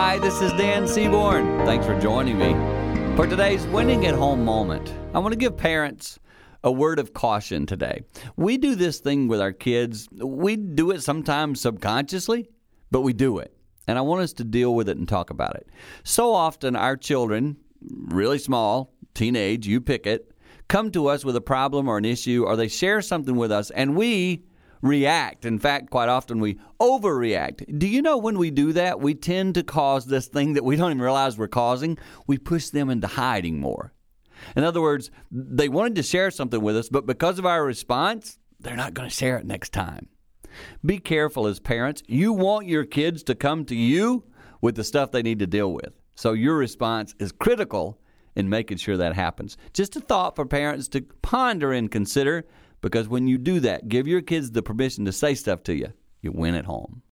Hi, this is Dan Seaborn. Thanks for joining me. For today's winning at home moment, I want to give parents a word of caution today. We do this thing with our kids. We do it sometimes subconsciously, but we do it. And I want us to deal with it and talk about it. So often, our children, really small, teenage, you pick it, come to us with a problem or an issue, or they share something with us, and we react. In fact, quite often we overreact. Do you know when we do that, we tend to cause this thing that we don't even realize we're causing? We push them into hiding more. In other words, they wanted to share something with us, but because of our response, they're not going to share it next time. Be careful as parents. You want your kids to come to you with the stuff they need to deal with. So your response is critical in making sure that happens. Just a thought for parents to ponder and consider because when you do that, give your kids the permission to say stuff to you, you win at home.